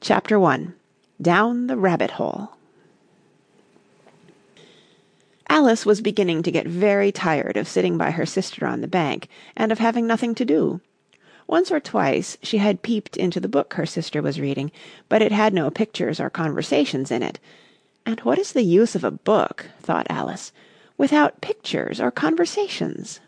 CHAPTER I DOWN THE RABBIT HOLE Alice was beginning to get very tired of sitting by her sister on the bank and of having nothing to do. Once or twice she had peeped into the book her sister was reading, but it had no pictures or conversations in it, "and what is the use of a book," thought Alice, "without pictures or conversations?"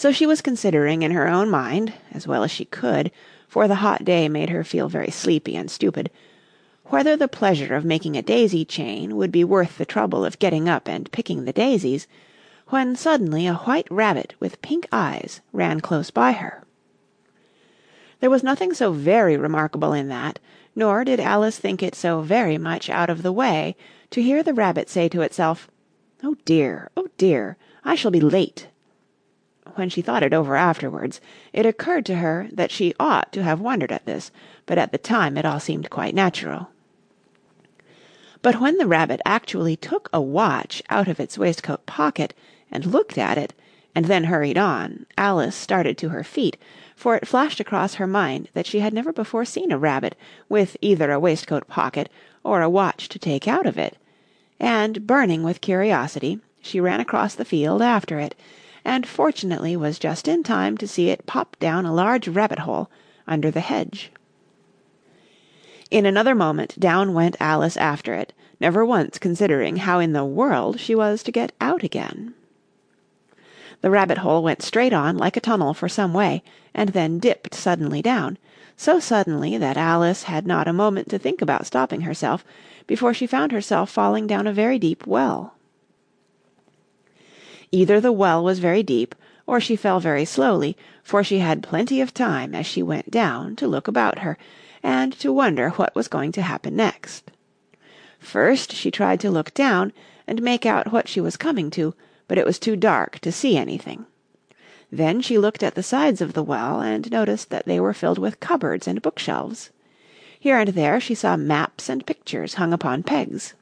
So she was considering in her own mind, as well as she could, for the hot day made her feel very sleepy and stupid, whether the pleasure of making a daisy chain would be worth the trouble of getting up and picking the daisies, when suddenly a white rabbit with pink eyes ran close by her. There was nothing so very remarkable in that, nor did Alice think it so very much out of the way to hear the rabbit say to itself, "Oh dear, oh dear, I shall be late." When she thought it over afterwards, it occurred to her that she ought to have wondered at this, but at the time it all seemed quite natural. But when the Rabbit actually took a watch out of its waistcoat pocket and looked at it, and then hurried on, Alice started to her feet, for it flashed across her mind that she had never before seen a rabbit with either a waistcoat pocket or a watch to take out of it, and, burning with curiosity, she ran across the field after it, and fortunately was just in time to see it pop down a large rabbit hole under the hedge. In another moment down went Alice after it, never once considering how in the world she was to get out again. The rabbit hole went straight on like a tunnel for some way, and then dipped suddenly down, so suddenly that Alice had not a moment to think about stopping herself before she found herself falling down a very deep well. Either the well was very deep, or she fell very slowly, for she had plenty of time as she went down to look about her, and to wonder what was going to happen next. First she tried to look down and make out what she was coming to, but it was too dark to see anything. Then she looked at the sides of the well and noticed that they were filled with cupboards and bookshelves. Here and there she saw maps and pictures hung upon pegs.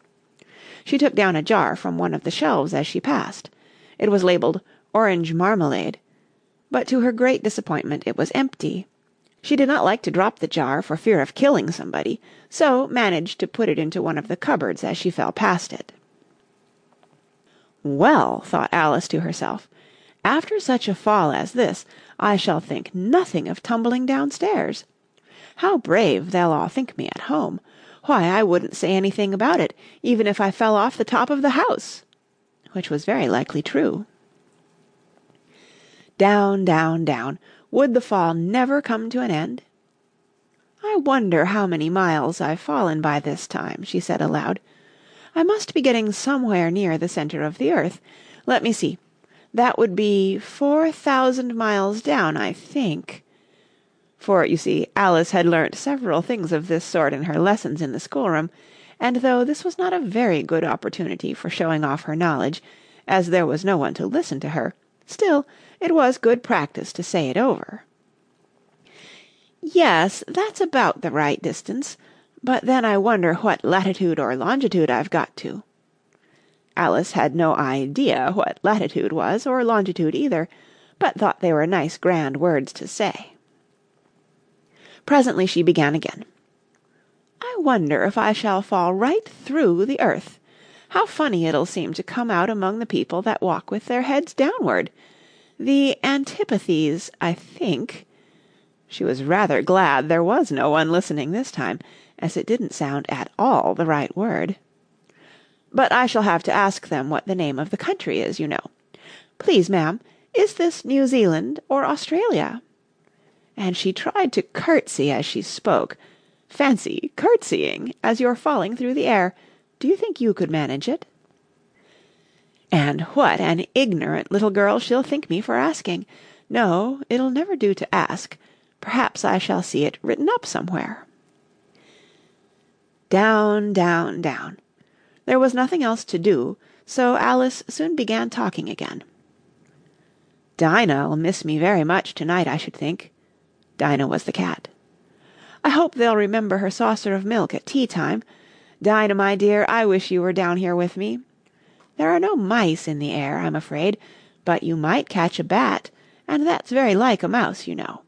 She took down a jar from one of the shelves as she passed. It was labelled Orange Marmalade, but to her great disappointment it was empty. She did not like to drop the jar for fear of killing somebody, so managed to put it into one of the cupboards as she fell past it. Well, thought Alice to herself, after such a fall as this, I shall think nothing of tumbling downstairs. How brave they'll all think me at home. Why, I wouldn't say anything about it, even if I fell off the top of the house which was very likely true. Down, down, down, would the fall never come to an end? I wonder how many miles I've fallen by this time, she said aloud. I must be getting somewhere near the centre of the earth. Let me see. That would be four thousand miles down, I think. For, you see, Alice had learnt several things of this sort in her lessons in the schoolroom, and though this was not a very good opportunity for showing off her knowledge, as there was no one to listen to her, still it was good practice to say it over. Yes, that's about the right distance, but then I wonder what latitude or longitude I've got to. Alice had no idea what latitude was, or longitude either, but thought they were nice grand words to say. Presently she began again. Wonder if I shall fall right through the earth. How funny it'll seem to come out among the people that walk with their heads downward. The antipathies, I think. She was rather glad there was no one listening this time, as it didn't sound at all the right word. But I shall have to ask them what the name of the country is, you know. Please, ma'am, is this New Zealand or Australia? And she tried to curtsy as she spoke, Fancy curtsying as you're falling through the air. Do you think you could manage it? And what an ignorant little girl she'll think me for asking. No, it'll never do to ask. Perhaps I shall see it written up somewhere. Down, down, down. There was nothing else to do, so Alice soon began talking again. Dinah'll miss me very much to-night, I should think. Dinah was the cat. I hope they'll remember her saucer of milk at tea time. Dinah, my dear, I wish you were down here with me. There are no mice in the air, I'm afraid, but you might catch a bat, and that's very like a mouse, you know.